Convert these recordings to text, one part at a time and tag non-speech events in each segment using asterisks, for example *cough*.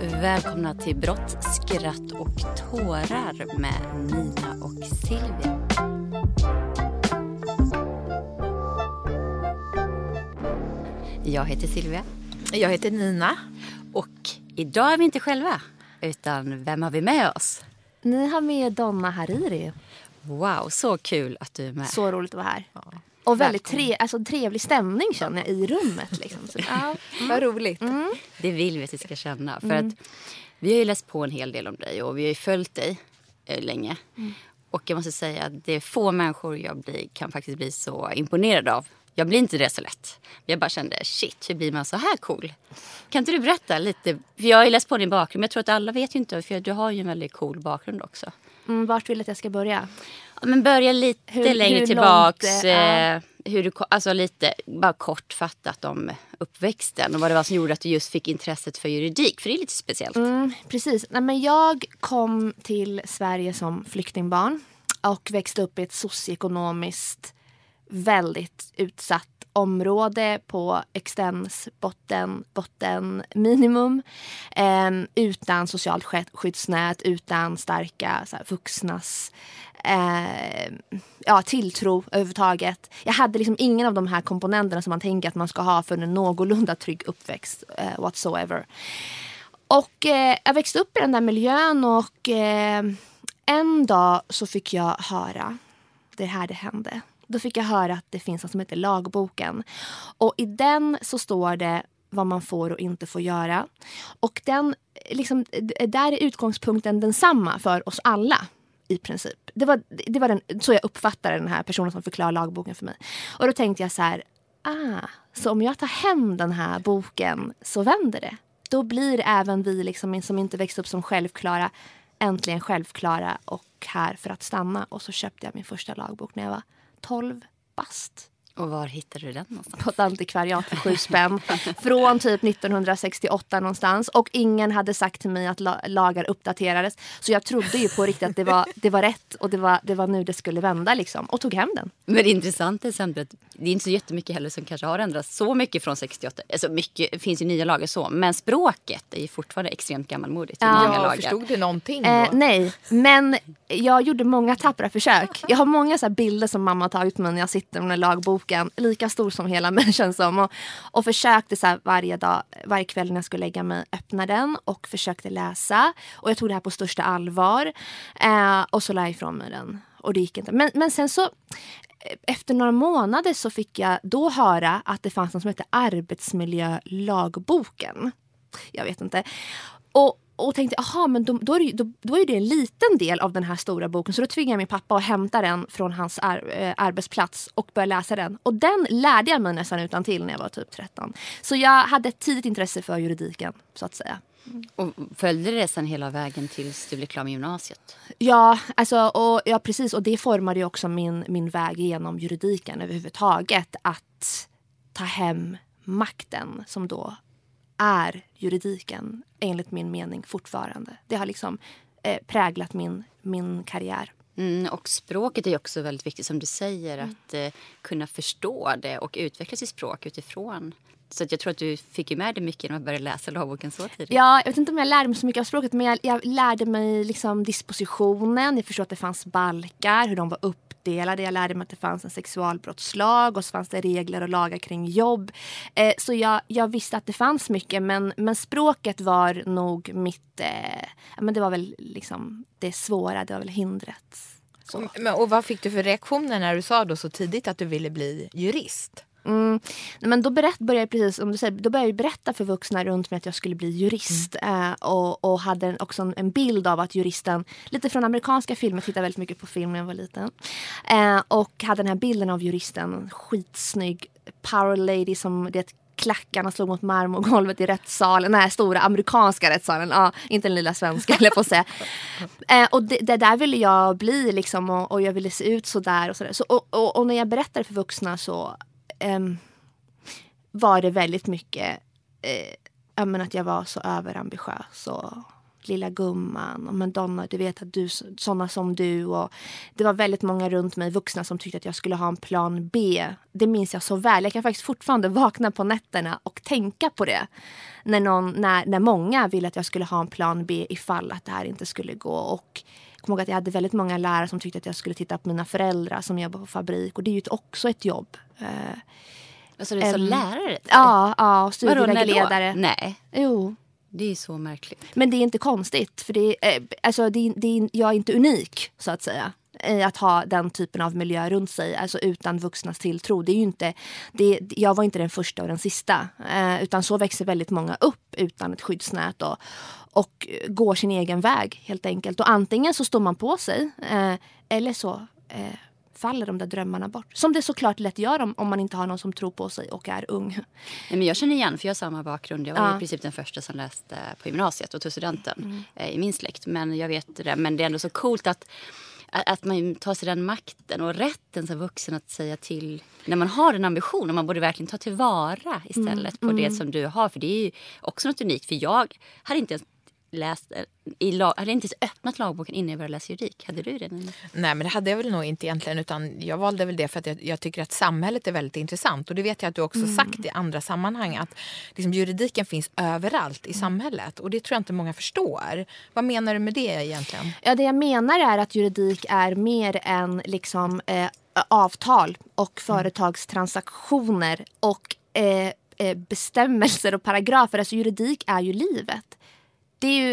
Välkomna till Brott, skratt och tårar med Nina och Silvia. Jag heter Silvia Jag heter Nina. och idag är vi inte själva. Utan vem har vi med oss? Ni har med Donna Hariri. Wow, så kul att du är med. Så roligt att vara här. Och väldigt tre, alltså, trevlig stämning känner jag i rummet. Liksom. Så, ja. Vad roligt. Det vill vi att vi ska känna. För att vi har ju läst på en hel del om dig och vi har ju följt dig eh, länge. Och jag måste säga att det är få människor jag blir, kan faktiskt bli så imponerad av. Jag blir inte det så lätt. Jag bara kände, shit, hur blir man så här cool? Kan inte du berätta lite? För jag har ju läst på din bakgrund, men jag tror att alla vet ju inte. För du har ju en väldigt cool bakgrund också. Mm, vart vill du att jag ska börja? Men börja lite Hur- längre hur tillbaks. eh, hur du, alltså lite, bara kortfattat om uppväxten och vad det var som gjorde att du just fick intresset för juridik. För det är lite speciellt. Mm, precis. Nej, men jag kom till Sverige som flyktingbarn och växte upp i ett socioekonomiskt väldigt utsatt område på extens botten, botten minimum. Eh, utan socialt skyd- skyddsnät, utan starka så här, vuxnas eh, ja, tilltro överhuvudtaget. Jag hade liksom ingen av de här komponenterna som man tänker att man ska ha för en någorlunda trygg uppväxt eh, whatsoever. Och eh, jag växte upp i den där miljön och eh, en dag så fick jag höra, det här det hände. Då fick jag höra att det finns något som heter lagboken. Och i den så står det vad man får och inte får göra. Och den, liksom, där är utgångspunkten densamma för oss alla i princip. Det var, det var den, så jag uppfattade den här personen som förklarade lagboken för mig. Och då tänkte jag så här, ah, så om jag tar hem den här boken så vänder det. Då blir även vi liksom, som inte växte upp som självklara äntligen självklara och här för att stanna. Och så köpte jag min första lagbok när jag var 12 bast och var hittade du den någonstans? på ett antikvariat för sju spänn. *laughs* Från typ 1968 någonstans. Och ingen hade sagt till mig att la- lagar uppdaterades. Så jag trodde ju på riktigt att det var, det var rätt och det var, det var nu det skulle vända liksom. Och tog hem den. Men det intressanta är samtidigt att det är inte så jättemycket heller som kanske har ändrats så mycket från 68. Alltså mycket, det finns ju nya lagar så. Men språket är ju fortfarande extremt gammalmodigt i Ja, många Ja, lagar. förstod du någonting då? Eh, nej, men jag gjorde många tappra försök. Jag har många så här bilder som mamma har tagit med när jag sitter med den här lagboken. Lika stor som hela *laughs* mig känns som. Och, och försökte så här varje dag, varje kväll när jag skulle lägga mig, öppna den och försökte läsa. Och jag tog det här på största allvar. Eh, och så la jag ifrån mig den. Och det gick inte. Men, men sen så eh, efter några månader så fick jag då höra att det fanns något som hette arbetsmiljölagboken. Jag vet inte. Och, och tänkte, aha, men då, då, är det, då, då är det en liten del av den här stora boken. Så då tvingade jag min pappa att hämta den från hans ar, eh, arbetsplats och börja läsa den. Och den lärde jag mig nästan utan till när jag var typ 13. Så jag hade ett tidigt intresse för juridiken, så att säga. Och följde det sen hela vägen tills du blev klar med gymnasiet? Ja, alltså, och, ja, precis. Och det formade ju också min, min väg genom juridiken överhuvudtaget. Att ta hem makten som då är juridiken enligt min mening fortfarande. Det har liksom eh, präglat min, min karriär. Mm, och språket är också väldigt viktigt som du säger. Mm. Att eh, kunna förstå det och utveckla sitt språk utifrån. Så att jag tror att du fick ju med dig mycket när man började läsa lagboken så tidigt. Ja, jag vet inte om jag lärde mig så mycket av språket men jag, jag lärde mig liksom dispositionen. Jag förstod att det fanns balkar, hur de var uppdelade. Jag lärde mig att det fanns en sexualbrottslag och så fanns det regler och lagar kring jobb. Eh, så jag, jag visste att det fanns mycket men, men språket var nog mitt... Eh, ja, men det var väl liksom det svåra, det var väl hindret. Så. Men, och vad fick du för reaktioner när du sa då så tidigt att du ville bli jurist? Mm. Men då berätt, började jag precis som du säger, då började jag berätta för vuxna runt mig att jag skulle bli jurist. Eh, och, och hade en, också en, en bild av att juristen, lite från amerikanska filmer, tittade väldigt mycket på film när jag var liten. Eh, och hade den här bilden av juristen, skitsnygg power lady som det klackarna slog mot marmorgolvet i rättssalen. Den här stora amerikanska rättssalen. Ja, inte den lilla svenska eller på att säga. Eh, och det, det där ville jag bli liksom och, och jag ville se ut så där och så, där. så och, och, och när jag berättade för vuxna så ehm, var det väldigt mycket eh, men att jag var så överambitiös och lilla gumman och Madonna, Donna, du vet att du såna som du och det var väldigt många runt mig vuxna som tyckte att jag skulle ha en plan B. Det minns jag så väl. Jag kan faktiskt fortfarande vakna på nätterna och tänka på det. När, någon, när, när många ville att jag skulle ha en plan B ifall att det här inte skulle gå. Och kommer ihåg att jag hade väldigt många lärare som tyckte att jag skulle titta på mina föräldrar som jobbar på fabrik och det är ju också ett jobb. Eh, Alltså det är som Em, lärare? ja, ja, och studievägledare. Nej, Jo. det är så märkligt. Men det är inte konstigt. För det är, eh, alltså det är, det är, jag är inte unik, så att säga. I Att ha den typen av miljö runt sig, alltså utan vuxnas tilltro. Det är inte, det, jag var inte den första och den sista. Eh, utan så växer väldigt många upp utan ett skyddsnät och, och går sin egen väg helt enkelt. Och antingen så står man på sig eh, eller så eh, faller de där drömmarna bort. Som det såklart lätt gör om, om man inte har någon som tror på sig och är ung. Nej, men jag känner igen, för jag har samma bakgrund. Jag var Ja. Mm. i princip den första som läste på gymnasiet och tog studenten eh, i min släkt. Men jag vet det, men det är ändå så coolt att att man tar sig den makten och rätten som vuxen att säga till när man har en ambition och man borde verkligen ta tillvara istället Mm, på det som du har. För det är ju också något unikt. För jag hade inte ens läst, i lag, hade inte ens öppnat lagboken innan jag började läsa juridik. Hade du det? Nej men det hade jag väl nog inte egentligen utan jag valde väl det för att jag, jag tycker att samhället är väldigt intressant och det vet jag att du också sagt i andra sammanhang att liksom, juridiken finns överallt i samhället och det tror jag inte många förstår. Vad menar du med det egentligen? Ja, det jag menar är att juridik är mer än liksom, eh, avtal och företagstransaktioner och eh, eh, bestämmelser och paragrafer. Alltså juridik är ju livet. Det, är ju,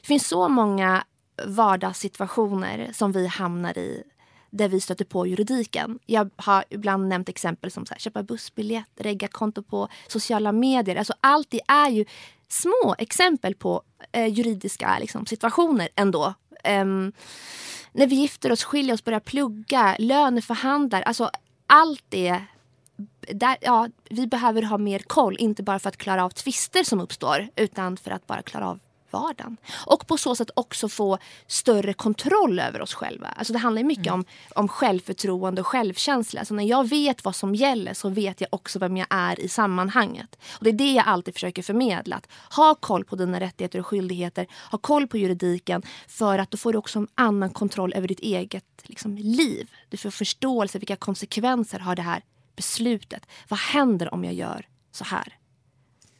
det finns så många vardagssituationer som vi hamnar i där vi stöter på juridiken. Jag har ibland nämnt exempel som så här, köpa bussbiljett, regga konto på sociala medier. Alltså allt det är ju små exempel på eh, juridiska liksom, situationer ändå. Um, när vi gifter oss, skiljer oss, börjar plugga, löneförhandlar. Alltså allt det. Där, ja, vi behöver ha mer koll, inte bara för att klara av tvister som uppstår utan för att bara klara av vardagen. Och på så sätt också få större kontroll över oss själva. Alltså det handlar mycket om, om självförtroende och självkänsla. Så när jag vet vad som gäller så vet jag också vem jag är i sammanhanget. Och Det är det jag alltid försöker förmedla. Att ha koll på dina rättigheter och skyldigheter. Ha koll på juridiken. För att då får du också en annan kontroll över ditt eget liksom, liv. Du får förståelse. Vilka konsekvenser har det här beslutet? Vad händer om jag gör så här?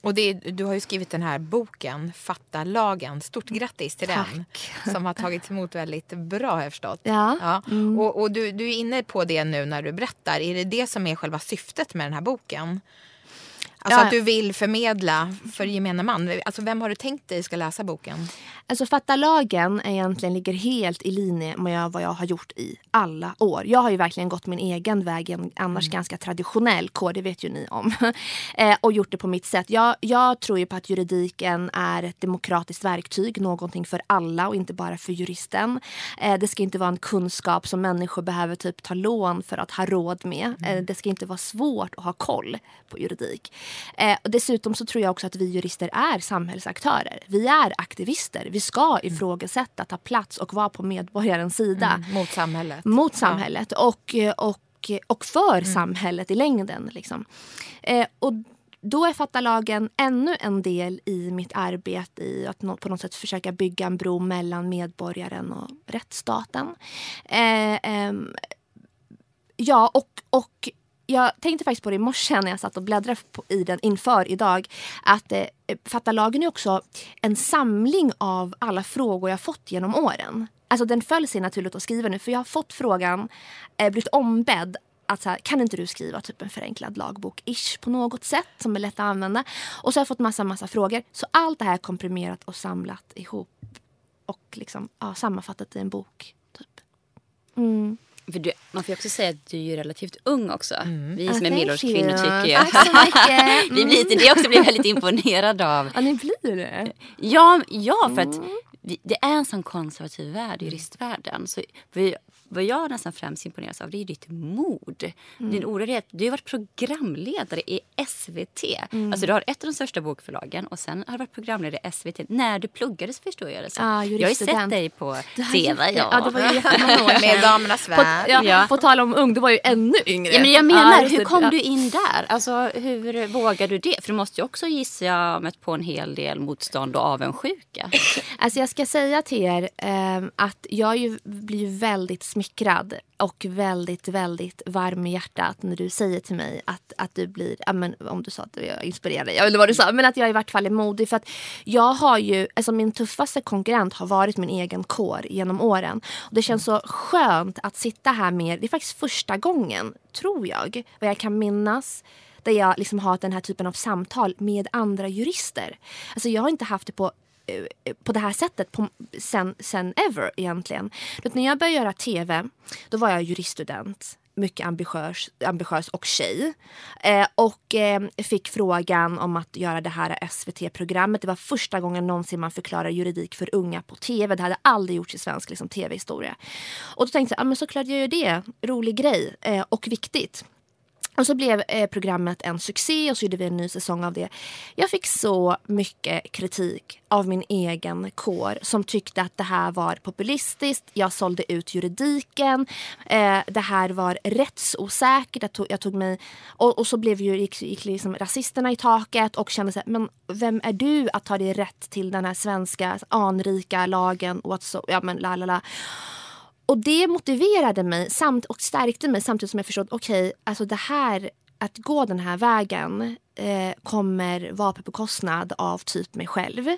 Och det, du har ju skrivit den här boken, Fatta lagen. Stort grattis till den. Som har tagits emot väldigt bra har jag förstått. Ja. Mm. Och, och du, du är inne på det nu när du berättar. Är det det som är själva syftet med den här boken? Alltså Ja. att du vill förmedla för gemene man. Alltså vem har du tänkt dig ska läsa boken? Alltså fatta lagen egentligen ligger helt i linje med vad jag har gjort i alla år. Jag har ju verkligen gått min egen väg, en annars ganska traditionell kod, det vet ju ni om. *laughs* eh, och gjort det på mitt sätt. Jag, jag tror ju på att juridiken är ett demokratiskt verktyg, någonting för alla och inte bara för juristen. Eh, det ska inte vara en kunskap som människor behöver typ ta lån för att ha råd med. Eh, det ska inte vara svårt att ha koll på juridik. Eh, och dessutom så tror jag också att vi jurister är samhällsaktörer. Vi är aktivister. Vi ska ifrågasätta, ta plats och vara på medborgarens sida Mot samhället. mot samhället och, och, och för samhället i längden. Liksom. Eh, och då är fattalagen ännu en del i mitt arbete i att på något sätt försöka bygga en bro mellan medborgaren och rättsstaten. Eh, eh, ja, och, och jag tänkte faktiskt på det i morse när jag satt och bläddrade i den inför idag. Att eh, fattalagen är också en samling av alla frågor jag fått genom åren. Alltså den föll sig naturligt att skriva nu för jag har fått frågan, eh, blivit ombedd att så här, kan inte du skriva typ en förenklad lagbok-ish på något sätt som är lätt att använda. Och så har jag fått massa, massa frågor. Så allt det här är komprimerat och samlat ihop och liksom, ja, sammanfattat i en bok. Typ. Mm. För du, man får också säga att du är relativt ung också. Mm. Vi som är medelålders kvinnor tycker jag. Tack så mycket. *laughs* vi blir, det också blir väldigt imponerade av. Ja, ni blir det? Ja, ja för att vi, det är en sån konservativ värld, juristvärlden. Så vi, vad jag nästan främst imponeras av det är ditt mod. Mm. Din oräddhet. Du har varit programledare i SVT. Mm. Alltså du har ett av de största bokförlagen och sen har du varit programledare i SVT när du pluggade förstår jag det så. Ah, jag har ju sett dig på TV. Ja. ja, det var ju *laughs* jättemånga år. Med Damernas värld. Ja, ja. På tal om ung, du var ju ännu yngre. Ja, men jag menar, ah, hur kom du in där? Alltså hur vågade du det? För du måste ju också gissa jag mött på en hel del motstånd och avundsjuka. Alltså jag ska säga till er eh, att jag ju blir väldigt smickrad och väldigt, väldigt varm i hjärtat när du säger till mig att, att du blir, ja, men, om du sa att jag inspirerar dig, eller vad du sa, men att jag i vart fall är modig. För att jag har ju, alltså min tuffaste konkurrent har varit min egen kår genom åren. Och det känns så skönt att sitta här med, det är faktiskt första gången, tror jag, vad jag kan minnas, där jag liksom har den här typen av samtal med andra jurister. Alltså jag har inte haft det på Eh, på det här sättet på, sen, sen ever egentligen. Att när jag började göra tv, då var jag juriststudent mycket ambitiös, ambitiös och tjej. Eh, och eh, fick frågan om att göra det här SVT-programmet. Det var första gången någonsin man förklarar juridik för unga på tv. Det hade aldrig gjorts i svensk liksom, tv-historia. Och då tänkte jag, ah, men såklart jag gör det. Rolig grej eh, och viktigt. Och så blev eh, programmet en succé och så gjorde vi en ny säsong av det. Jag fick så mycket kritik av min egen kår som tyckte att det här var populistiskt. Jag sålde ut juridiken. Eh, det här var rättsosäkert. Jag tog, jag tog mig, och, och, så blev ju, gick, gick liksom rasisterna i taket och kände så här, men vem är du att ta dig rätt till den här svenska anrika lagen? Och så, ja, men la, la, la. Och det motiverade mig samt, och stärkte mig samtidigt som jag förstod okej, okay, alltså det här, att gå den här vägen eh, kommer vara på bekostnad av typ mig själv.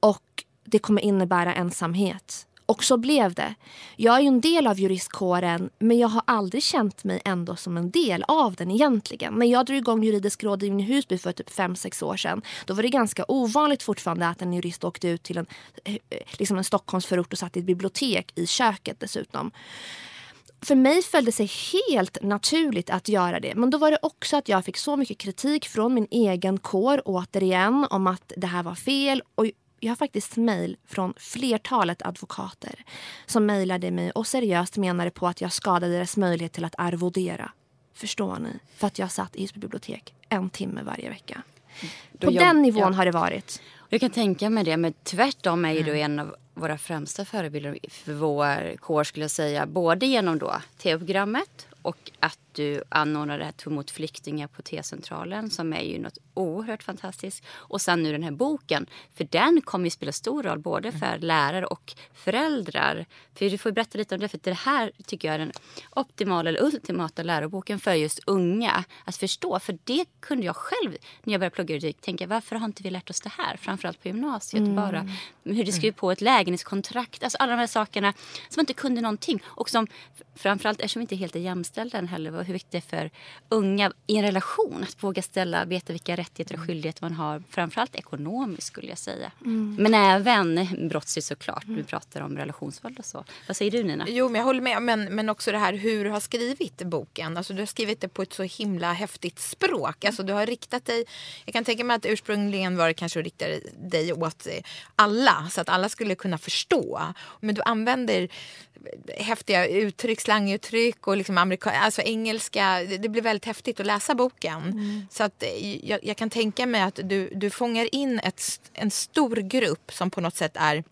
Och det kommer innebära ensamhet. Och så blev det. Jag är ju en del av juristkåren men jag har aldrig känt mig ändå som en del av den egentligen. När jag drog igång juridisk rådgivning i Husby för typ 5-6 år sedan då var det ganska ovanligt fortfarande att en jurist åkte ut till en, eh, eh, liksom en Stockholmsförort och satt i ett bibliotek i köket dessutom för mig föll det sig helt naturligt att göra det. Men då var det också att jag fick så mycket kritik från min egen kår återigen om att det här var fel. Och jag har faktiskt mejl från flertalet advokater som mejlade mig och seriöst menade på att jag skadade deras möjlighet till att arvodera. Förstår ni? För att jag satt i Husby bibliotek en timme varje vecka. På jag, den nivån ja. har det varit. Jag kan tänka mig det, men tvärtom är ju mm. du en av våra främsta förebilder för vår kår skulle jag säga. Både genom då tv-programmet och att du anordnade det här mot flyktingar på T-centralen som är ju något oerhört fantastiskt. Och sen nu den här boken, för den kommer ju spela stor roll både mm. för lärare och föräldrar. För du får berätta lite om det, för det här tycker jag är den optimala eller ultimata läroboken för just unga att förstå. För det kunde jag själv när jag började plugga juridik tänka varför har inte vi lärt oss det här? Framförallt på gymnasiet mm. bara. Hur du skriver på ett lägenhetskontrakt, alltså alla de här sakerna som man inte kunde någonting. Och som framförallt eftersom vi inte helt är jämställda än heller, hur viktigt det är för unga i en relation att våga ställa, veta vilka rättigheter och mm. skyldigheter man har. Framförallt ekonomiskt skulle jag säga. Mm. Men även brottsligt såklart. Mm. Du pratar om relationsvåld och så. Vad säger du Nina? Jo men jag håller med. Men, men också det här hur du har skrivit boken. Alltså, du har skrivit det på ett så himla häftigt språk. Alltså, du har riktat dig. Jag kan tänka mig att ursprungligen var det kanske att rikta dig åt alla. Så att alla skulle kunna förstå. Men du använder häftiga uttryck, slanguttryck och liksom amerika, alltså engelska. Det blir väldigt häftigt att läsa boken. Mm. Så att eh, jag, jag, kan tänka mig att du, du fångar in ett, en stor grupp som på något sätt är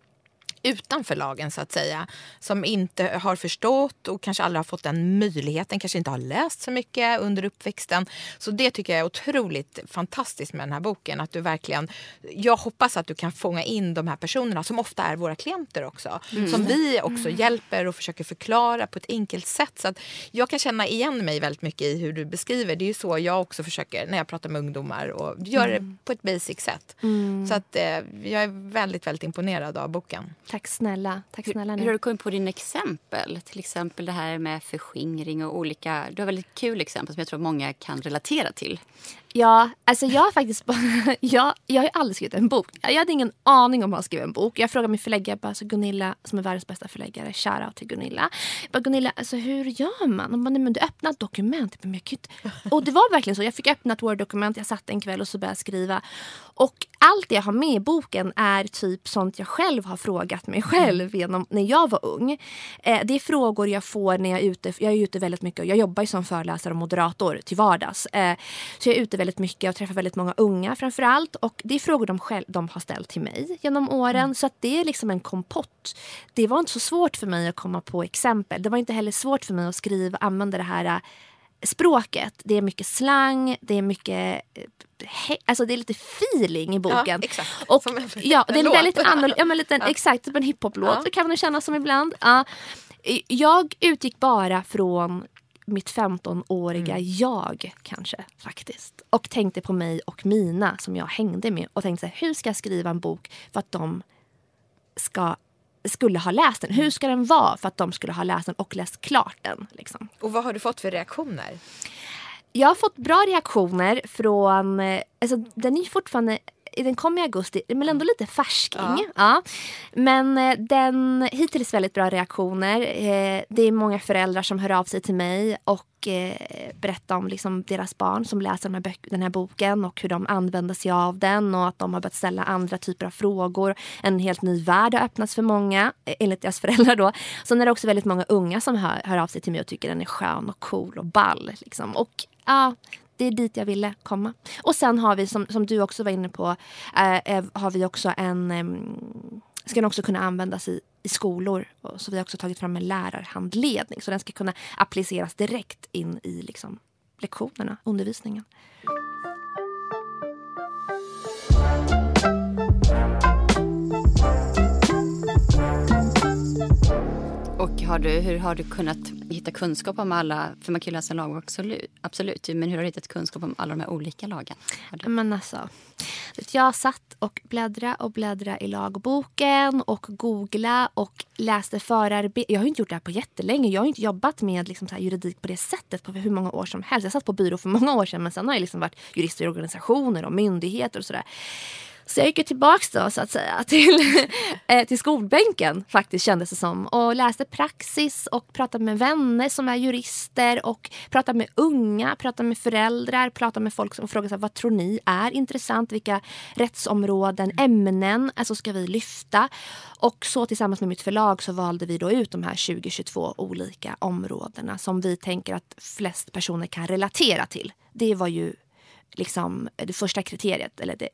utanför lagen så att säga. Som inte har förstått och kanske aldrig har fått den möjligheten, kanske inte har läst så mycket under uppväxten. Så det tycker jag är otroligt fantastiskt med den här boken. Att du verkligen, jag hoppas att du kan fånga in de här personerna som ofta är våra klienter också. Mm. Som vi också mm. hjälper och försöker förklara på ett enkelt sätt. Så att jag kan känna igen mig väldigt mycket i hur du beskriver. Det är ju så jag också försöker när jag pratar med ungdomar och gör det mm. på ett basic sätt. Mm. Så att eh, jag är väldigt, väldigt imponerad av boken. Tack snälla. Tack snälla hur, hur har du kommit på dina exempel? Till exempel det här med förskingring och olika... Du har väldigt kul exempel som jag tror många kan relatera till. Ja, alltså jag har faktiskt *laughs* jag, jag har aldrig skrivit en bok. Jag hade ingen aning om att skriva en bok. Jag frågade min förläggare, alltså Gunilla som är världens bästa förläggare, shoutout till Gunilla. Jag bara, Gunilla, alltså hur gör man? Hon bara, nej men du öppnar ett dokument. Jag bara, men jag och det var verkligen så. Jag fick öppna ett Word-dokument, jag satt en kväll och så började skriva. Och allt jag har med i boken är typ sånt jag själv har frågat mig själv genom när jag var ung. Eh, det är frågor jag får när jag är ute. Jag är ute väldigt mycket. Jag jobbar ju som föreläsare och moderator till vardags. Eh, så jag är ute väldigt mycket och träffar väldigt många unga framför allt. Och det är frågor de, själv, de har ställt till mig genom åren. Mm. Så att det är liksom en kompott. Det var inte så svårt för mig att komma på exempel. Det var inte heller svårt för mig att skriva och använda det här eh, språket. Det är mycket slang, det är mycket eh, Alltså det är lite feeling i boken. Ja, exakt. Och, ja, det är väldigt *laughs* annorlunda. Ja, men lite, ja. Exakt, typ en hiphop-låt ja. kan man känna som ibland. Ja. Jag utgick bara från mitt 15-åriga mm. jag kanske faktiskt. Och tänkte på mig och mina som jag hängde med och tänkte hur ska jag skriva en bok för att de ska skulle ha läst den. Hur ska den vara för att de skulle ha läst den och läst klart den? Liksom. Och vad har du fått för reaktioner? Jag har fått bra reaktioner från... Eh, alltså, den är fortfarande den kom i augusti, men ändå lite färsking. Ja. ja. Men eh, den hittills väldigt bra reaktioner. Eh, det är många föräldrar som hör av sig till mig och eh, berättar om liksom deras barn som läser den här, den här boken och hur de använder sig av den och att de har börjat ställa andra typer av frågor. En helt ny värld har öppnats för många, enligt deras *laughs* föräldrar. Då. Sen är det också väldigt många unga som hör, hör av sig till mig och tycker den är skön och cool och ball. Liksom. Och ja, det är dit jag ville komma. Och sen har vi, som, som du också var inne på, eh, eh har vi också en... Eh, ska den också kunna användas i, i skolor. Så vi har också tagit fram en lärarhandledning. Så den ska kunna appliceras direkt in i liksom, lektionerna, undervisningen. Har du, hur har du kunnat hitta kunskap om alla, för man kan ju läsa en lag absolut, absolut, men hur har du hittat kunskap om alla de här olika lagen? Men alltså, jag satt och bläddra och bläddra i lagboken och googla och läste förarbeten. Jag har inte gjort det här på jättelänge. Jag har inte jobbat med liksom så juridik på det sättet på hur många år som helst. Jag satt på byrå för många år sedan men sen har jag liksom varit jurist i organisationer och myndigheter och sådär. Så jag gick tillbaks då så att säga *laughs* till, eh, till skolbänken faktiskt kändes det som. Och läste praxis och pratade med vänner som är jurister och pratade med unga, pratade med föräldrar, pratade med folk som frågade vad tror ni är intressant? Vilka rättsområden, ämnen alltså ska vi lyfta? Och så tillsammans med mitt förlag så valde vi då ut de här 2022 olika områdena som vi tänker att flest personer kan relatera till. Det var ju liksom det första kriteriet, eller det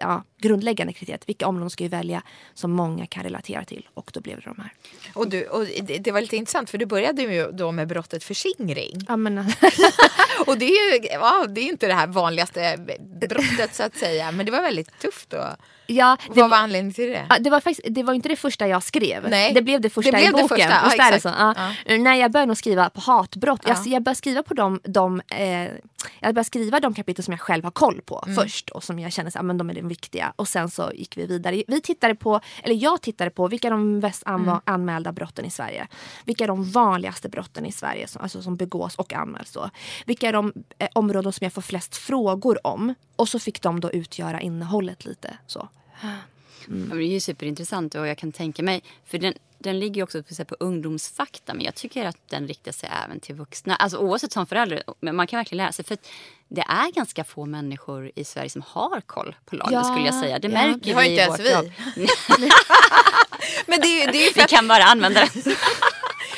ja, grundläggande kriteriet. Vilka områden ska vi välja som många kan relatera till? Och då blev det de här. Och, du, och det, det var lite intressant för du började ju då med brottet förskingring. Ja, men... *laughs* och det är ju ja, det är inte det här vanligaste brottet så att säga. Men det var väldigt tufft då. Ja, det Vad var anledningen till det? det, var faktiskt, det var inte det första jag skrev. Nej. Det blev det första det blev i boken. Det första. Ja, exakt. Ja. Ja. Nej, jag började skriva på hatbrott. Jag, jag började skriva på de, de eh, jag började skriva de kapitel som jag själv har koll på mm. först och som jag känner att ah, de är de viktiga. Och sen så gick vi vidare. Vi tittade på, eller jag tittade på vilka de mest mm. anmälda brotten i Sverige. Vilka är de vanligaste brotten i Sverige som, alltså, som begås och anmäls då. Vilka är de eh, områden som jag får flest frågor om. Och så fick de då utgöra innehållet lite så. Mm. Det är ju superintressant och jag kan tänka mig, för den, den ligger ju också på ungdomsfakta men jag tycker att den riktar sig även till vuxna. Alltså oavsett som förälder, men man kan verkligen lära sig. För det är ganska få människor i Sverige som har koll på lagen ja, skulle jag säga. Det ja. märker det har vi inte ens vi. *laughs* men det är, det är vi kan bara använda den. *laughs*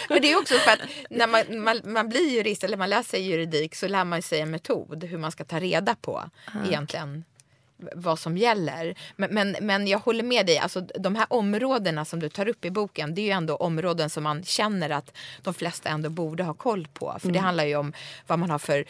Men det är också för att när man, man, man, blir jurist eller man läser juridik så lär man sig en metod hur man ska ta reda på mm. egentligen vad som gäller. Men, men, men jag håller med dig, alltså, de här områdena som du tar upp i boken det är ju ändå områden som man känner att de flesta ändå borde ha koll på. För det handlar ju om vad man har för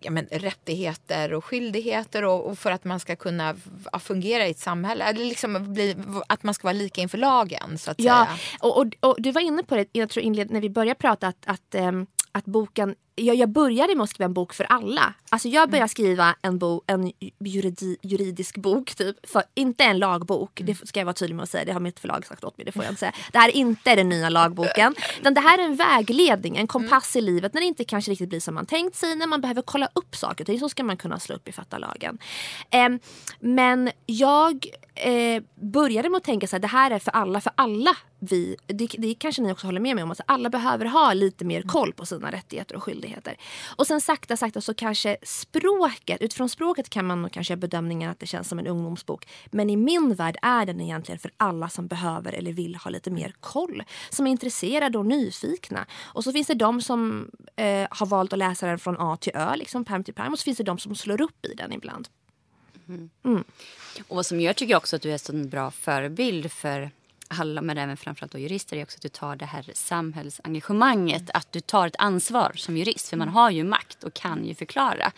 ja, men, rättigheter och skyldigheter och, och, för att man ska kunna fungera i ett samhälle. Eller liksom bli, att man ska vara lika inför lagen. Så att ja, säga. Och, och, och, du var inne på det jag tror inled, när vi började prata att, att, um, att boken jag, jag började med att skriva en bok för alla. Alltså jag började skriva en, bo, en juridi, juridisk bok, typ. För, inte en lagbok, det ska jag vara tydlig med att säga. Det har mitt förlag sagt åt mig. Det får jag inte säga. Det här är inte den nya lagboken. Utan det här är en vägledning, en kompass i livet när det inte kanske riktigt blir som man tänkt sig. När man behöver kolla upp saker och ting så ska man kunna slå upp i fattalagen. Eh, men jag eh, började med att tänka så här, det här är för alla, för alla vi, det, det kanske ni också håller med mig om, att alla behöver ha lite mer koll på sina rättigheter och skyldigheter. Och sen sakta, sakta så kanske språket, utifrån språket kan man nog kanske göra bedömningen att det känns som en ungdomsbok. Men i min värld är den egentligen för alla som behöver eller vill ha lite mer koll. Som är intresserade och nyfikna. Och så finns det de som eh, har valt att läsa den från A till Ö, liksom perm till perm. Och så finns det de som slår upp i den ibland. Mm. Mm. Och vad som gör tycker jag också att du är en bra förebild för alla, men även framförallt då jurister, är också att du tar det här samhällsengagemanget. Mm. Att du tar ett ansvar som jurist, för man har ju makt och kan ju förklara.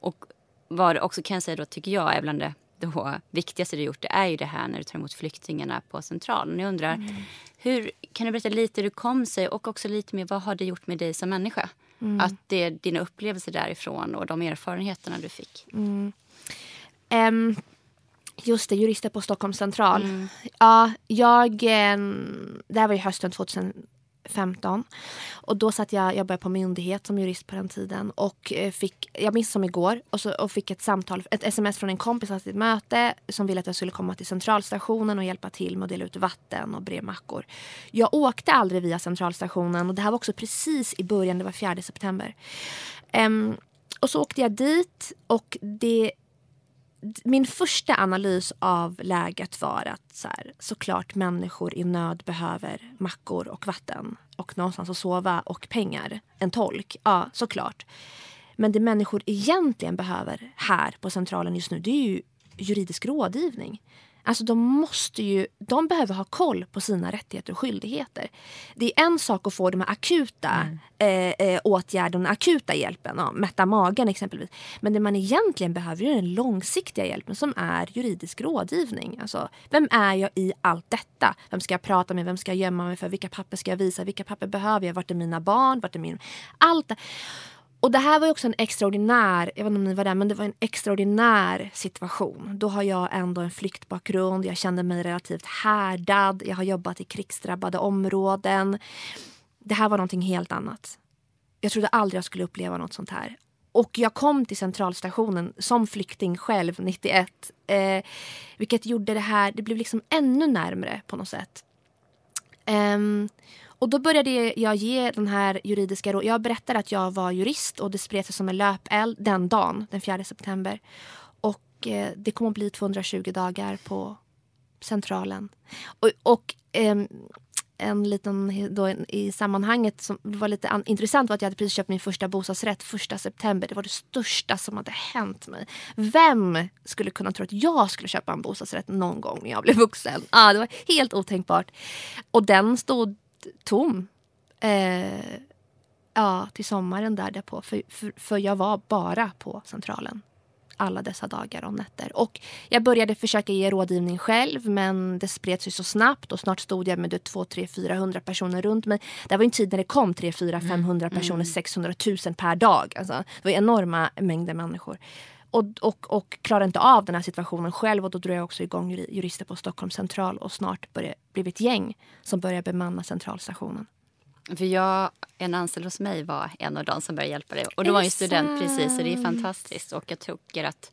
Och vad det också kan jag säga då, tycker jag, är bland det då viktigaste du gjort, det är ju det här när du tar emot flyktingarna på Centralen. Jag undrar, mm. hur, kan du berätta lite hur det kom sig och också lite mer vad har det gjort med dig som människa? Mm. Att det är dina upplevelser därifrån och de erfarenheterna du fick. Mm. Um, just det, jurister på Stockholms central. Mm. Ja, jag... Um, det här var ju hösten 2015. Och då satt jag, jag började på myndighet som jurist på den tiden. Och eh, fick, jag minns som igår, och, så, och fick ett samtal, ett sms från en kompis att ett möte som ville att jag skulle komma till centralstationen och hjälpa till med att dela ut vatten och brevmackor. Jag åkte aldrig via centralstationen och det här var också precis i början, det var 4 september. Um, och så åkte jag dit och det min första analys av läget var att så här, såklart människor i nöd behöver mackor och vatten och någonstans att sova och pengar. En tolk, ja såklart. Men det människor egentligen behöver här på Centralen just nu det är ju juridisk rådgivning. Alltså de måste ju, de behöver ha koll på sina rättigheter och skyldigheter. Det är en sak att få de här akuta mm. eh, eh, åtgärderna, akuta hjälpen, ja, mätta magen exempelvis. Men det man egentligen behöver är den långsiktiga hjälpen som är juridisk rådgivning. Alltså, vem är jag i allt detta? Vem ska jag prata med? Vem ska jag gömma mig för? Vilka papper ska jag visa? Vilka papper behöver jag? Vart är mina barn? Vart är min... Allt det. Och det här var också en extraordinär, jag vet inte om ni var där, men det var en extraordinär situation. Då har jag ändå en flyktbakgrund, jag kände mig relativt härdad, jag har jobbat i krigsdrabbade områden. Det här var någonting helt annat. Jag trodde aldrig jag skulle uppleva något sånt här. Och jag kom till centralstationen som flykting själv 91. Eh, vilket gjorde det här, det blev liksom ännu närmre på något sätt. Um, och då började jag ge den här juridiska råd. Jag berättade att jag var jurist och det spred sig som en löpeld den dagen, den 4 september. Och eh, det kommer att bli 220 dagar på Centralen. Och, och eh, en liten då, i sammanhanget som var lite an, intressant var att jag hade precis köpt min första bostadsrätt första september. Det var det största som hade hänt mig. Vem skulle kunna tro att jag skulle köpa en bostadsrätt någon gång när jag blev vuxen? Ah, det var helt otänkbart. Och den stod tom. Eh, ja, till sommaren där därpå. För, för, för jag var bara på Centralen alla dessa dagar och nätter. Och jag började försöka ge rådgivning själv men det spred sig så snabbt och snart stod jag med 2, 3, 400 personer runt mig. Det var en tid när det kom 3, 4, 500 personer, mm. 600 000 per dag. Alltså, det var enorma mängder människor och, och, och klarade inte av den här situationen själv. Och då drog jag också igång jurister på Stockholms central och snart började, blev ett gäng som började bemanna centralstationen. För jag, en anställd hos mig var en av de som började hjälpa dig. Och då var ju student precis, så det är fantastiskt. Och jag tycker att...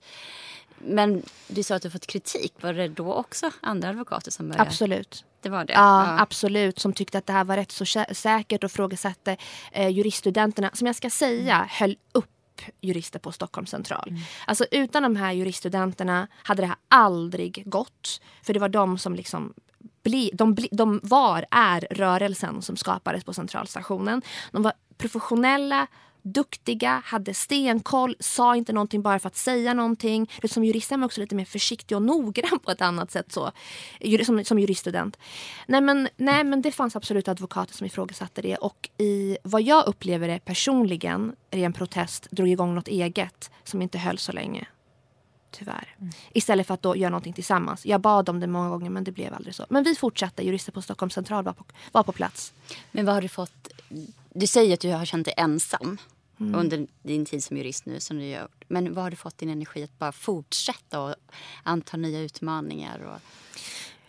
Men du sa att du fått kritik. Var det då också andra advokater som började? Absolut. Det var det? Ja, ja, absolut. Som tyckte att det här var rätt så säkert och frågasatte eh, juriststudenterna. Som jag ska säga höll upp jurister på Stockholms central. Mm. Alltså utan de här juriststudenterna hade det här aldrig gått. För det var de som liksom bli, de, bli, de var, är rörelsen som skapades på centralstationen. De var professionella duktiga, hade stenkoll, sa inte någonting bara för att säga någonting. Som jurist är man också lite mer försiktig och noggrann på ett annat sätt så, som, som juriststudent. Nej men, nej men det fanns absolut advokater som ifrågasatte det och i vad jag upplever det personligen, ren protest, drog igång något eget som inte höll så länge. Tyvärr. Mm. Istället för att då göra någonting tillsammans. Jag bad om det många gånger men det blev aldrig så. Men vi fortsatte, jurister på Stockholms central var på, var på plats. Men vad har du fått du säger att du har känt dig ensam mm. under din tid som jurist nu. Som du gör. Men vad har du fått din energi att bara fortsätta och anta nya utmaningar? Och...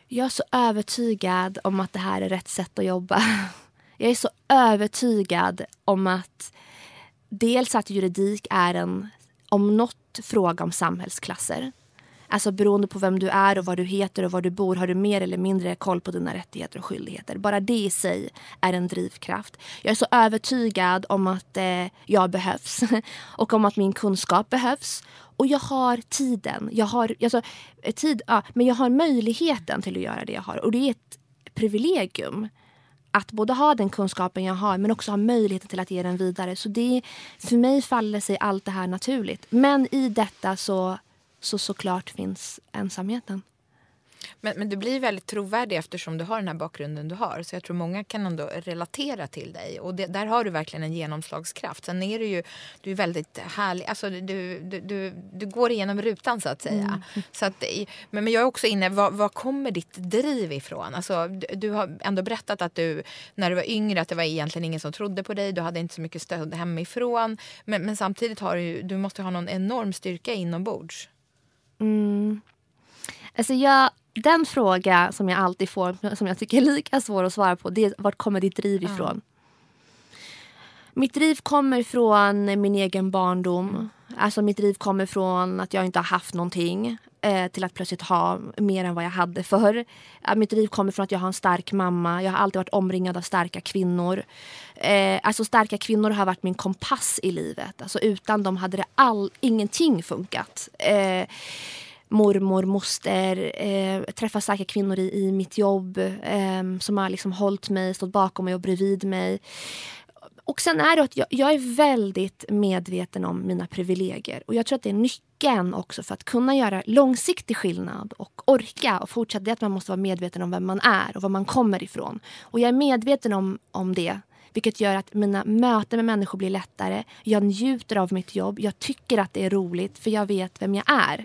Jag är så övertygad om att det här är rätt sätt att jobba. *laughs* Jag är så övertygad om att dels att juridik är en, om något, fråga om samhällsklasser. Alltså beroende på vem du är och vad du heter och var du bor har du mer eller mindre koll på dina rättigheter och skyldigheter. Bara det i sig är en drivkraft. Jag är så övertygad om att eh, jag behövs *laughs* och om att min kunskap behövs. Och jag har tiden. Jag har, alltså, eh, tid, ja, men jag har möjligheten till att göra det jag har. Och det är ett privilegium att både ha den kunskapen jag har men också ha möjligheten till att ge den vidare. Så det, för mig faller sig allt det här naturligt. Men i detta så så såklart finns ensamheten. Men, men du blir väldigt trovärdig eftersom du har den här bakgrunden du har. Så jag tror många kan ändå relatera till dig. Och det, där har du verkligen en genomslagskraft. Sen är du ju du är väldigt härlig. Alltså du, du, du, du går igenom rutan så att säga. Mm. Så att, men, men jag är också inne, var, var kommer ditt driv ifrån? Alltså, du, du, har ändå berättat att du när du var yngre att det var egentligen ingen som trodde på dig. Du hade inte så mycket stöd hemifrån. Men, men samtidigt har du, du måste ha någon enorm styrka inombords. Mm. Alltså jag, den fråga som jag alltid får, som jag tycker är lika svår att svara på, det är vart kommer ditt driv ifrån? Mm. Mitt driv kommer från min egen barndom. Alltså mitt driv kommer från att jag inte har haft någonting eh, till att plötsligt ha mer än vad jag hade förr. mitt liv kommer från att jag har en stark mamma. Jag har alltid varit omringad av starka kvinnor. Eh, alltså starka kvinnor har varit min kompass i livet. Alltså utan dem hade det all, ingenting funkat. Eh, mormor, moster, eh, träffa starka kvinnor i, i mitt jobb eh, som har liksom hållit mig, stått bakom mig och bredvid mig. Och sen är det att jag, jag, är väldigt medveten om mina privilegier. Och jag tror att det är nyckeln också för att kunna göra långsiktig skillnad och orka och fortsätta. Det är att man måste vara medveten om vem man är och var man kommer ifrån. Och jag är medveten om, om det. Vilket gör att mina möten med människor blir lättare. Jag njuter av mitt jobb. Jag tycker att det är roligt för jag vet vem jag är.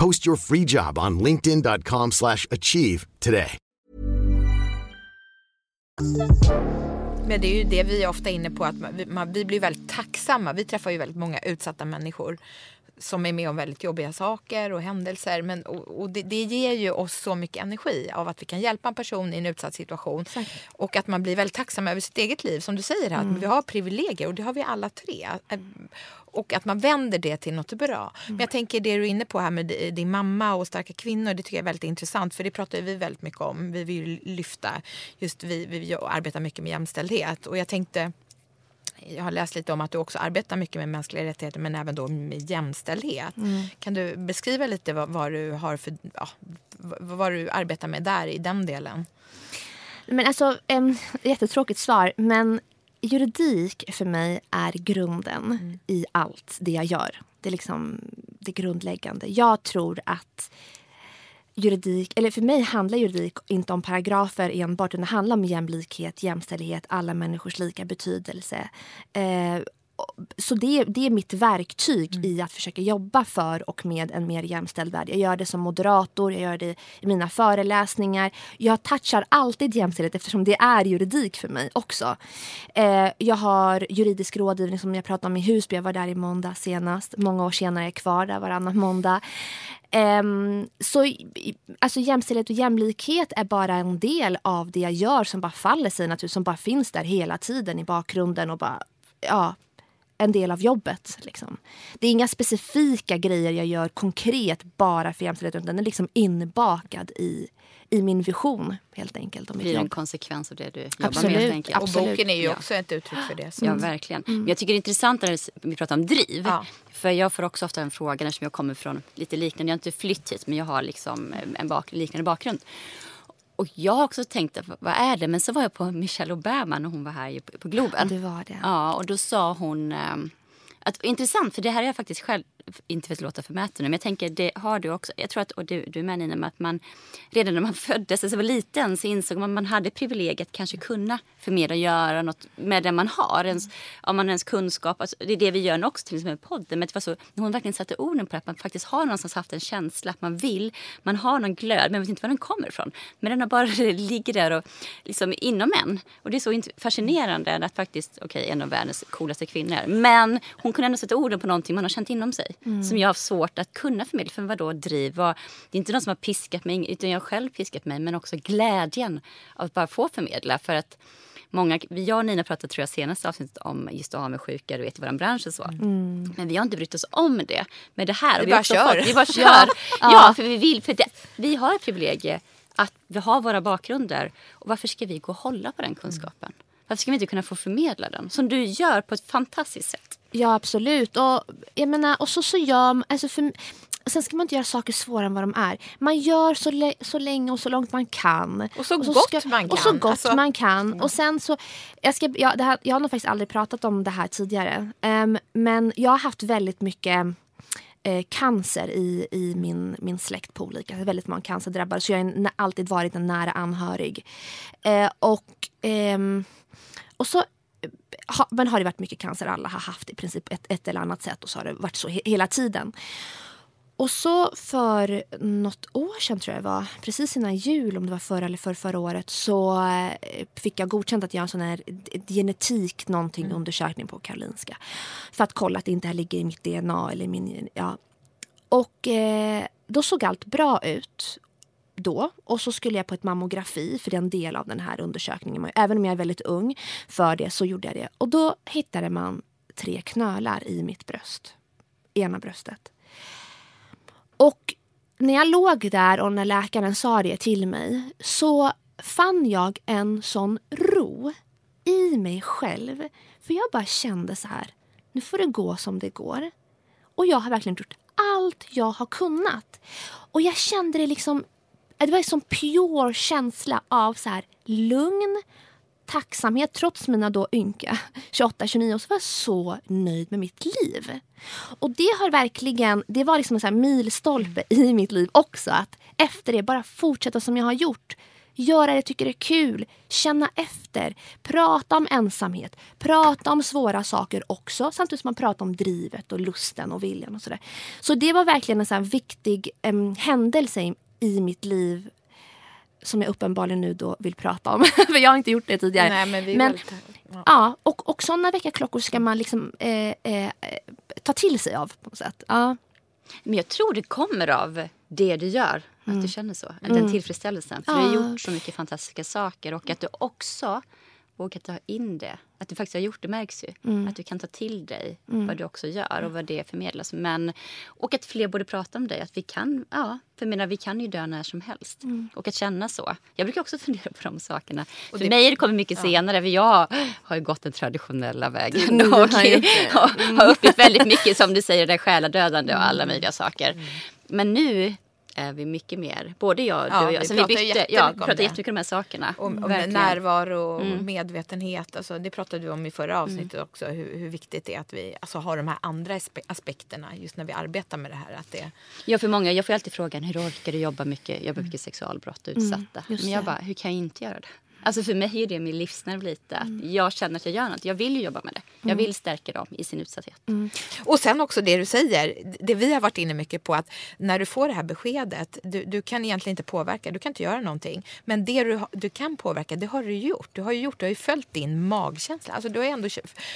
Post your free job on linkedin.com/achieve slash achieve today. Men det är ju det vi är ofta inne på att man, vi, man, vi blir väldigt tacksamma. Vi träffar ju väldigt många utsatta människor som är med om väldigt jobbiga saker och händelser. Men, och, och det, det, ger ju oss så mycket energi av att vi kan hjälpa en person i en utsatt situation. Exakt. Och att man blir väldigt tacksam över sitt eget liv. Som du säger, här, mm. att vi har privilegier och det har vi alla tre. Och att man vänder det till något bra. Mm. Men jag tänker det du är inne på här med din mamma och starka kvinnor. Det tycker jag är väldigt intressant. För det pratar vi väldigt mycket om. Vi vill lyfta, just vi, vi arbetar mycket med jämställdhet. Och jag tänkte jag har läst lite om att du också arbetar mycket med mänskliga rättigheter men även då med jämställdhet. Mm. Kan du beskriva lite vad, vad, du har för, ja, vad du arbetar med där i den delen? Men alltså, um, jättetråkigt svar men juridik för mig är grunden mm. i allt det jag gör. Det är liksom det grundläggande. Jag tror att juridik, eller för mig handlar juridik inte om paragrafer enbart utan det handlar om jämlikhet, jämställdhet, alla människors lika betydelse. Eh, så det, det är mitt verktyg mm. i att försöka jobba för och med en mer jämställd värld. Jag gör det som moderator, jag gör det i mina föreläsningar. Jag touchar alltid jämställdhet eftersom det är juridik för mig också. Eh, jag har juridisk rådgivning som jag pratade om i Husby. Jag var där i måndag senast. Många år senare är jag kvar där varannan måndag. Um, så alltså jämställdhet och jämlikhet är bara en del av det jag gör som bara faller sig naturligt, som bara finns där hela tiden i bakgrunden och bara ja, en del av jobbet. Liksom. Det är inga specifika grejer jag gör konkret bara för jämställdhet utan den är liksom inbakad i, i min vision helt enkelt. Om det blir en konsekvens av det du jobbar Absolut. med. Och boken är ju också ett uttryck för det. Så. Ja, verkligen. Mm. Men jag tycker det är intressant när vi pratar om driv. Ja. För jag får också ofta en fråga eftersom jag kommer från lite liknande, jag har inte flytt hit men jag har liksom en bak, liknande bakgrund. Och jag har också tänkt, vad är det? Men så var jag på Michelle Obama när hon var här på Globen. Det var det. Ja, och då sa hon... Ehm, att, intressant, för det här är jag faktiskt själv inte för att låta förmäten men jag tänker det har du också. Jag tror att, och du, du är med Nina, med att man redan när man *laughs* föddes, alltså var liten, så insåg man att man hade privilegiet kanske kunna förmedla och göra något med det man har. Ens, om man ens kunskap, alltså, det är det vi gör nu också till exempel med podden. Men det var så, när hon verkligen satte orden på det, att man faktiskt har någonstans haft en känsla att man vill, man har någon glöd, men man vet inte var den kommer ifrån. Men den har bara *laughs* ligger där och liksom inom en. Och det är så fascinerande att faktiskt, okej, okay, en av världens coolaste kvinnor, men hon kunde ändå sätta orden på någonting man har känt inom sig. Mm. Som jag har svårt att kunna förmedla. För vadå driv? Det är inte någon som har piskat mig, utan jag har själv piskat mig. Men också glädjen av att bara få förmedla. För att många, jag och Nina pratade tror jag senaste avsnittet om just avundsjuka du vet, i vår bransch och så. Mm. Men vi har inte brytt oss om det med det här. Vi, vi bara kör. Fått, vi bara *laughs* kör. ja. ja, för vi vill. För det, vi har ett privilegie att vi har våra bakgrunder. Och varför ska vi gå och hålla på den kunskapen? Mm. Varför ska vi inte kunna få förmedla den? Som du gör på ett fantastiskt sätt. Ja, absolut. Och, jag menar, och så, så gör alltså för, Sen ska man inte göra saker svårare än vad de är. Man gör så, så länge och så långt man kan. Och så, och så gott ska, man kan. Och så gott alltså, man kan. Mm. Och sen så, jag, ska, jag, det här, jag har nog faktiskt aldrig pratat om det här tidigare. Um, men jag har haft väldigt mycket eh, cancer i, i min, min släkt på olika Väldigt många cancerdrabbade. Så jag har alltid varit en nära anhörig. Eh, och, ehm, och så ha, men har det varit mycket cancer. Alla har haft i princip ett, ett eller annat sätt och så har det varit så he, hela tiden. Och så för något år sedan tror jag det var, precis innan jul om det var förra eller för förra året så eh, fick jag godkänt att göra en sån här genetik någonting mm. undersökning på Karolinska. För att kolla att det inte ligger i mitt DNA eller min, ja. Och eh, då såg allt bra ut då. Och så skulle jag på ett mammografi, för det är en del av den här undersökningen. Även om jag är väldigt ung för det så gjorde jag det. Och då hittade man tre knölar i mitt bröst. Ena bröstet. Och när jag låg där och när läkaren sa det till mig så fann jag en sån ro i mig själv. För jag bara kände så här, nu får det gå som det går. Och jag har verkligen gjort allt jag har kunnat. Och jag kände det liksom, Äh, det var en sån pure känsla av så här lugn, tacksamhet trots mina då ynka 28-29 år så var jag så nöjd med mitt liv. Och det har verkligen, det var liksom en sån milstolpe i mitt liv också att efter det bara fortsätta som jag har gjort. Göra det jag tycker är kul, känna efter, prata om ensamhet, prata om svåra saker också samtidigt som man pratar om drivet och lusten och viljan och sådär. Så det var verkligen en sån viktig um, händelse i, i mitt liv som jag uppenbarligen nu då vill prata om. *laughs* För jag har inte gjort det tidigare. Nej, men vi men, ja. ja, och, och sådana väckarklockor ska man liksom eh, eh, ta till sig av på något sätt. Ja. Men jag tror det kommer av det du gör. Att Mm. du känner så. Den Mm. tillfredsställelsen. För Ja. du har gjort så mycket fantastiska saker. Och att du också vågar ta in det. Att du faktiskt har gjort det märks ju. Mm. Att du kan ta till dig Mm. vad du också gör och vad det förmedlas. Men, och att fler borde prata om dig. Att vi kan, ja, för menar, vi kan ju dö när som helst. Mm. Och att känna så. Jag brukar också *laughs* fundera på de sakerna. Och för det- mig det kommit mycket ja. senare. För jag har ju gått den traditionella vägen. *laughs* Och har, *laughs* har upplevt väldigt mycket som du säger, det själadödande och Mm. alla möjliga saker. Men nu är vi mycket mer, både jag och Ja, du och jag. vi sen pratar vi bytte, ja, om pratar det. jättemycket om de här sakerna. Om, om närvaro och Mm. medvetenhet. Alltså, det pratade du om i förra avsnittet också. Hur, hur viktigt det är att vi alltså, har de här andra aspe- aspekterna just när vi arbetar med det här. Att det, Ja, för många, jag får alltid frågan hur orkar du jobba mycket, jobba mycket sexualbrott och utsatta. Mm, Men jag bara, hur kan jag inte göra det? Alltså för mig är det min livsnerv lite. Att Mm. Jag känner att jag gör något. Jag vill ju jobba med det. Jag vill stärka dem i sin utsatthet. Och sen också det du säger, det vi har varit inne mycket på att när du får det här beskedet, du, du kan egentligen inte påverka, du kan inte göra någonting. Men det du, du kan påverka, det har du gjort. Du har ju gjort, du har följt din magkänsla. Alltså du har ändå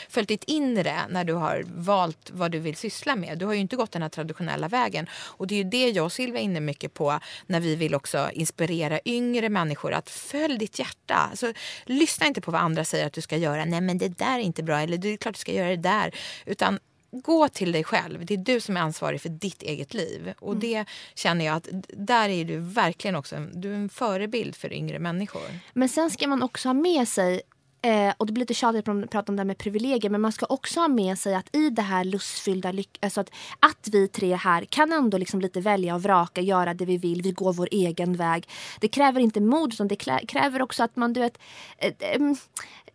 följt ditt inre när du har valt vad du vill syssla med. Du har ju inte gått den här traditionella vägen. Och det är ju det jag och Silvia är inne mycket på när vi vill också inspirera yngre människor att följ ditt hjärta. Alltså, lyssna inte på vad andra säger att du ska göra. Nej men det där är inte bra eller det är klart du ska göra det där. Utan gå till dig själv. Det är du som är ansvarig för ditt eget liv. Och det känner jag att där är du verkligen också en, du är en förebild för yngre människor. Men sen ska man också ha med sig Eh, och det blir lite tjatigt att prata om det här med privilegier men man ska också ha med sig att i det här lustfyllda lyck- alltså att, att vi tre här kan ändå liksom lite välja och vraka, göra det vi vill, vi går vår egen väg. Det kräver inte mod utan det kräver också att man du vet eh, eh,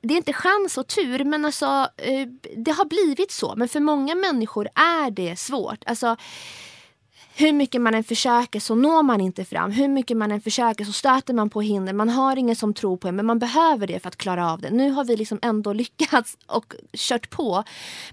det är inte chans och tur men alltså eh, det har blivit så. Men för många människor är det svårt. Alltså hur mycket man än försöker så når man inte fram. Hur mycket man än försöker så stöter man på hinder. Man har ingen som tror på en men man behöver det för att klara av det. Nu har vi liksom ändå *laughs* lyckats och kört på.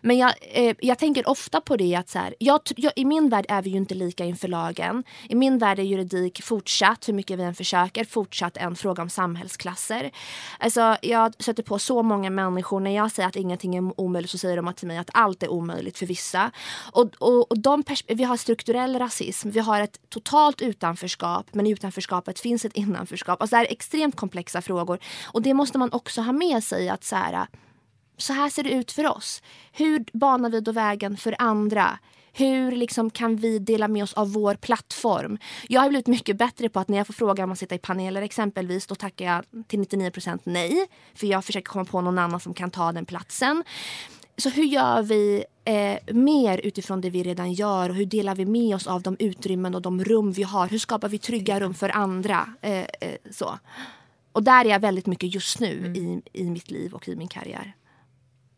Men jag, eh, jag tänker ofta på det att så här, jag, jag, i min värld är vi ju inte lika inför lagen. I min värld är juridik fortsatt, hur mycket vi än försöker, fortsatt en fråga om samhällsklasser. Alltså, jag stöter på så många människor när jag säger att ingenting är omöjligt så säger de till mig att allt är omöjligt för vissa. Och, och, och de vi har strukturell rasism, vi har ett totalt utanförskap men i utanförskapet finns ett innanförskap. Alltså det är extremt komplexa frågor och det måste man också ha med sig att så här, så här ser det ut för oss. Hur banar vi då vägen för andra? Hur liksom kan vi dela med oss av vår plattform? Jag har blivit mycket bättre på att när jag får frågan om att sitta i paneler exempelvis, då tackar jag till 99% nej. För jag försöker komma på någon annan som kan ta den platsen. Så hur gör vi eh, mer utifrån det vi redan gör? Och hur delar vi med oss av de utrymmen och de rum vi har? Hur skapar vi trygga rum för andra? Eh, eh, så. Och där är jag väldigt mycket just nu i, i mitt liv och i min karriär.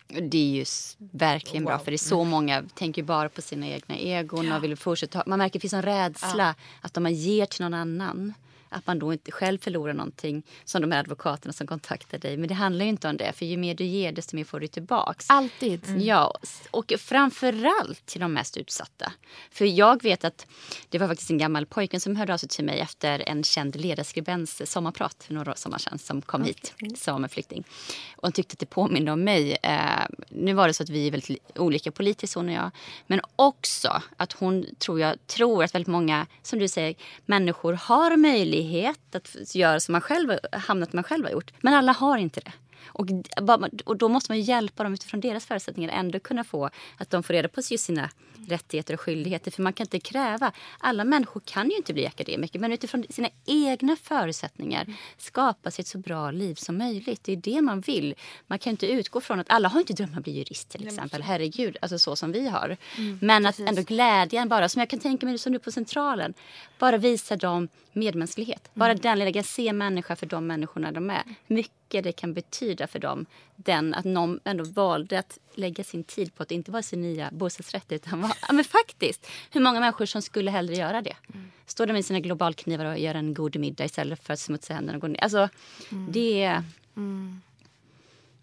Det är ju verkligen bra för det är så många tänker bara på sina egna egon och vill fortsätta. Man märker att det finns en rädsla att om man ger till någon annan att man då inte själv förlorar någonting som de här advokaterna som kontaktar dig. Men det handlar ju inte om det för ju mer du ger desto mer får du tillbaks. Alltid. Ja, och framförallt till de mest utsatta. För jag vet att det var faktiskt en gammal pojke som hörde av sig till mig efter en känd ledarskribents sommarprat för några sommar sedan som kom hit som flykting. Och han tyckte att det påminner om mig. Eh, nu var det så att vi är väldigt li- olika politiskt hon och jag. Men också att hon tror jag tror att väldigt många, som du säger, människor har möjlighet möjlighet att göra som man själv hamnat man själv har gjort. Men alla har inte det. Och, och då måste man hjälpa dem utifrån deras förutsättningar ändå kunna få att de får reda på sina rättigheter och skyldigheter. För man kan inte kräva, alla människor kan ju inte bli akademiker men utifrån sina egna förutsättningar skapa sig ett så bra liv som möjligt. Det är det man vill. Man kan inte utgå från att alla har inte drömmar att bli jurist till exempel. Herregud, alltså så som vi har. Mm, men att ändå glädjen bara, som jag kan tänka mig som nu på Centralen, bara visa dem medmänsklighet. Bara Mm. den lilla, ser människa för de människorna de är. Hur mycket det kan betyda för dem. Den, att någon ändå valde att lägga sin tid på att inte vara sin nya bostadsrätt utan var, ja, men faktiskt. Hur många människor som skulle hellre göra det. Står där med sina globalknivar och gör en god middag istället för att smutsa händerna och gå ner. Alltså, det är Mm.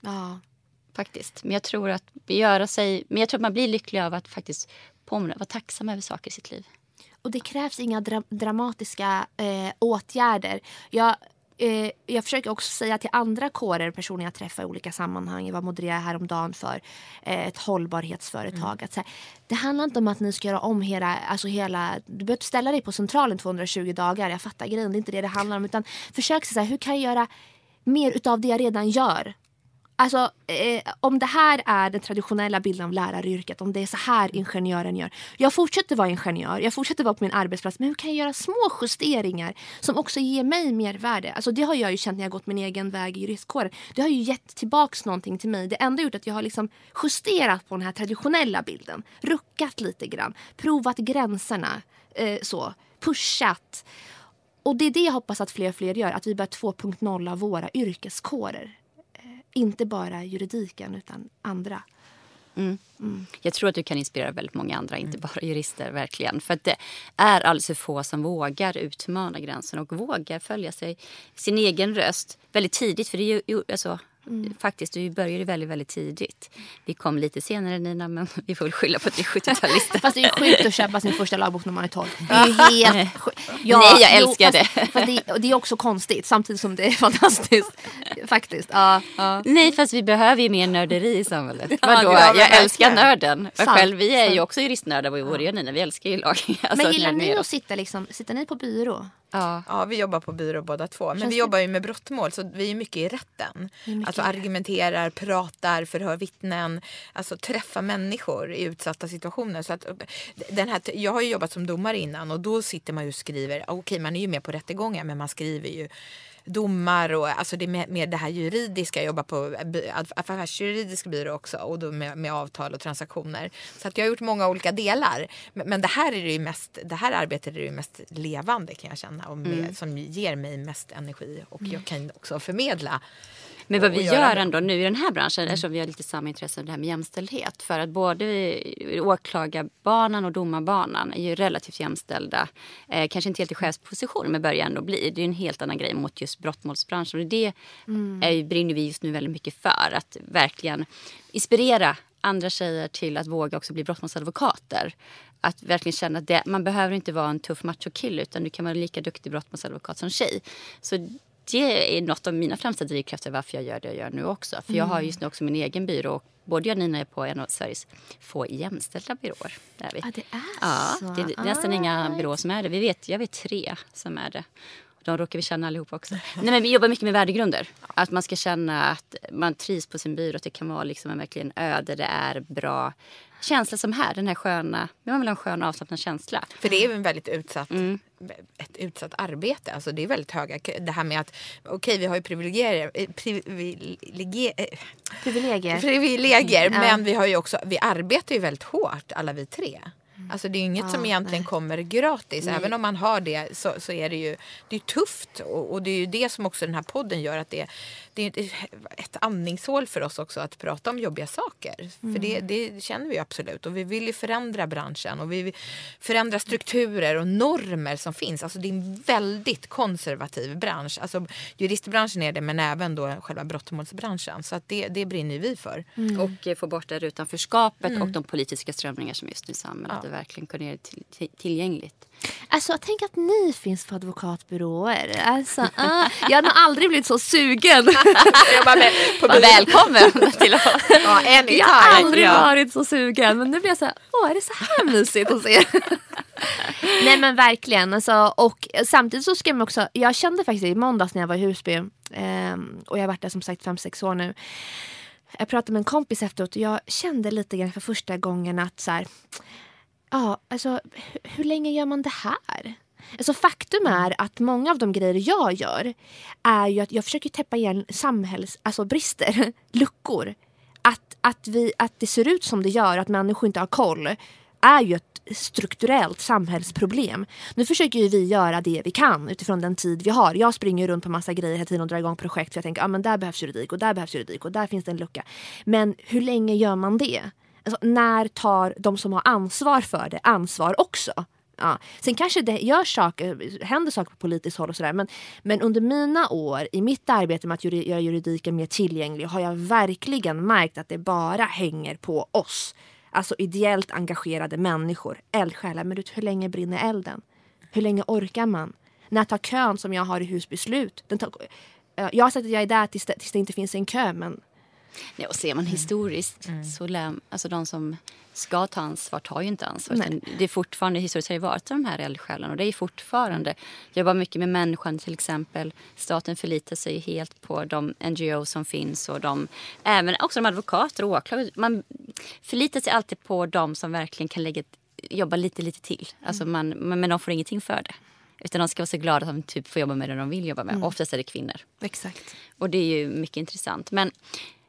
Ja. faktiskt. Men jag tror att göra sig, men jag tror att man blir lycklig av att faktiskt påminna, vara tacksam över saker i sitt liv. Och det krävs inga dra dramatiska eh, åtgärder. Jag, eh, jag försöker också säga till andra kårer, personer jag träffar i olika sammanhang. Jag var modererade häromdagen för eh, ett hållbarhetsföretag. Att, så här, det handlar inte om att ni ska göra om hela, alltså hela... Du behöver inte ställa dig på centralen 220 dagar. Jag fattar grejen, det är inte det det handlar om. Utan försök så här, hur kan jag göra mer utav det jag redan gör? Alltså, eh, om det här är den traditionella bilden av läraryrket, om det är så här ingenjören gör. Jag fortsätter vara ingenjör, jag fortsätter vara på min arbetsplats, men hur kan jag göra små justeringar som också ger mig mervärde? Alltså, det har jag ju känt när jag gått min egen väg i juristkåren. Det har ju gett tillbaks någonting till mig. Det enda gjort att jag har liksom justerat på den här traditionella bilden, ruckat lite grann, provat gränserna, eh, så, pushat. Och det är det jag hoppas att fler och fler gör, att vi börjar 2.0 av våra yrkeskårer. Inte bara juridiken utan andra. Mm. Mm. Jag tror att du kan inspirera väldigt många andra, inte bara jurister. verkligen. För att det är alldeles för få som vågar utmana gränsen och vågar följa sig, sin egen röst väldigt tidigt. För det är ju, ju- alltså, Faktiskt, du började väldigt, väldigt tidigt. Vi kom lite senare Nina, men vi får väl skylla på att vi är 70-talister. *laughs* Fast det är ju sjukt att köpa sin första lagbok när man är 12. Det är helt sjukt. Nej, jag jo, älskar fast, det. Fast det, och det är också konstigt samtidigt som det är *laughs* fantastiskt. Faktiskt. Ja, ja. Nej, fast vi behöver ju mer nörderi i samhället. Ja, Vadå? gör vi jag verkligen. älskar nörden. Själv, vi är ju också juristnördar, både jag och Nina. Vi älskar ju lag. *laughs* Alltså, Men gillar ni att sitta liksom, sitter ni på byrå? Ja. Ja, vi jobbar på byrå båda två. Men Känns vi det- jobbar ju med brottmål så vi är mycket i rätten. Mycket Alltså argumenterar, pratar, förhör vittnen. Alltså träffar människor i utsatta situationer. Så att, den här, jag har ju jobbat som domare innan och då sitter man ju och skriver. Okej, man är ju med på rättegångar men man skriver ju domar och alltså det är mer, det här juridiska. Jag jobbar på aff- affärsjuridisk byrå också och då med, med avtal och transaktioner. Så att jag har gjort många olika delar. Men, men det här är det ju mest, det här arbetet är det ju mest levande kan jag känna och med, Mm. som ger mig mest energi och jag kan också förmedla. Men vad vi gör ändå nu i den här branschen, eftersom vi har lite samma intresse av det här med jämställdhet. För att både åklagarbanan och domarbanan är ju relativt jämställda. Eh, kanske inte helt i chefsposition men börjar ändå bli. Det är en helt annan grej mot just brottmålsbranschen. Och det Mm. är, ju- brinner vi just nu väldigt mycket för. Att verkligen inspirera andra tjejer till att våga också bli brottmålsadvokater. Att verkligen känna att det, man behöver inte vara en tuff machokille utan du kan vara lika duktig brottmålsadvokat som tjej. Så det är något av mina främsta drivkrafter varför jag gör det jag gör nu också. För jag har just nu också min egen byrå och både jag och Nina är på en av Sveriges få jämställda byråer. Där är vi. Ja, det är Ja, så. det är nästan inga Ah, byråer som är det. Vi vet, jag vet tre som är det. De råkar vi känna allihop också. Nej, men vi jobbar mycket med värdegrunder. Att man ska känna att man trivs på sin byrå. Att det kan vara liksom en verkligen öde, det är bra. Känsla som här, den här sköna, man vill ha en skön avslappnad känsla. För det är ju en väldigt utsatt, Mm. Ett utsatt arbete. Alltså det är väldigt höga Det här med att okej vi har ju privilegier, eh, privilegier, eh, Privilegier. privilegier Mm, men vi har ju också, vi arbetar ju väldigt hårt alla vi tre. Alltså det är inget Ja, som egentligen nej. kommer gratis. Nej. Även om man har det så, så är det ju det är tufft. Och, och det är ju det som också den här podden gör. att Det, det är ett andningshål för oss också att prata om jobbiga saker. För det, det känner vi ju absolut. Och vi vill ju förändra branschen. Och vi vill förändra strukturer och normer som finns. Alltså det är en väldigt konservativ bransch. Alltså juristbranschen är det men även då själva brottmålsbranschen. Så att det, det brinner vi för. Och eh, få bort det utanförskapet och de politiska strömningar som just nu i samhället. Ja. Verkligen kunna göra det till, till, tillgängligt. Alltså tänk att ni finns på advokatbyråer. Alltså, uh, jag har nog aldrig blivit så sugen. *laughs* jag bara, på Välkommen till oss. Ja, jag har aldrig varit så sugen. Men nu blir jag så här, åh är det så här mysigt hos *laughs* er? Nej men verkligen. Alltså, och samtidigt så ska man också, jag kände faktiskt i måndags när jag var i Husby eh, och jag har varit där som sagt 5-6 år nu. Jag pratade med en kompis efteråt och jag kände lite grann för första gången att så här, ja, alltså hur länge gör man det här? Alltså faktum är att många av de grejer jag gör är ju att jag försöker täppa igen samhälls, alltså brister, *laughs* luckor. Att, att, vi, att det ser ut som det gör, att människor inte har koll, är ju ett strukturellt samhällsproblem. Nu försöker ju vi göra det vi kan utifrån den tid vi har. Jag springer runt på massa grejer hela tiden och drar igång projekt för jag tänker att ah, där behövs juridik och där behövs juridik och där finns det en lucka. Men hur länge gör man det? Alltså, när tar de som har ansvar för det ansvar också? Ja. Sen kanske det görs saker, händer saker på politiskt håll och sådär. Men, men under mina år i mitt arbete med att göra juridiken mer tillgänglig har jag verkligen märkt att det bara hänger på oss. Alltså ideellt engagerade människor, eldsjälar. Men hur länge brinner elden? Hur länge orkar man? När tar kön som jag har i Husby slut? Den tar, jag har sagt att jag är där tills det, tills det inte finns en kö men Nej, och ser man historiskt mm. så lär, alltså de som ska ta ansvar tar ju inte ansvar. Det är fortfarande historiskt har det varit de här eldsjälarna och det är fortfarande. Jobbar mycket med människan till exempel. Staten förlitar sig helt på de NGO som finns och de, även också de advokater och åklagare. Man förlitar sig alltid på de som verkligen kan lägga, jobba lite, lite till. Alltså mm. man, men de får ingenting för det. Utan de ska vara så glada att de typ får jobba med det de vill jobba med. Mm. Oftast är det kvinnor. Exakt. Och det är ju mycket intressant. Men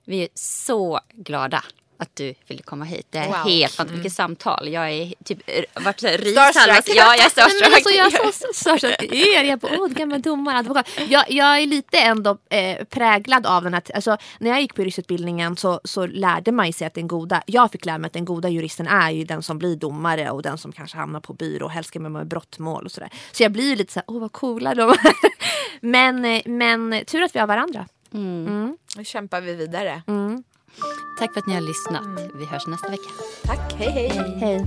vi är så glada att du ville komma hit. Det är wow. helt fantastiskt. Mm. Vilket samtal. Jag är typ vart så ris Ja, jag är starstruck. alltså, jag är så *laughs* starstruck er. Jag bara, åh, gamla domare, advokat. Jag, jag är lite ändå eh, präglad av den här, alltså när jag gick på juristutbildningen så, så lärde man sig att den goda, jag fick lära mig att den goda juristen är ju den som blir domare och den som kanske hamnar på byrå och helst ska man med brottmål och sådär. Så jag blir lite så här, åh vad coola de är. *laughs* men, eh, men tur att vi har varandra. Mm. Mm. Nu kämpar vi vidare. Mm. Tack för att ni har lyssnat. Mm. Vi hörs nästa vecka. Tack. hej. hej. hej. hej.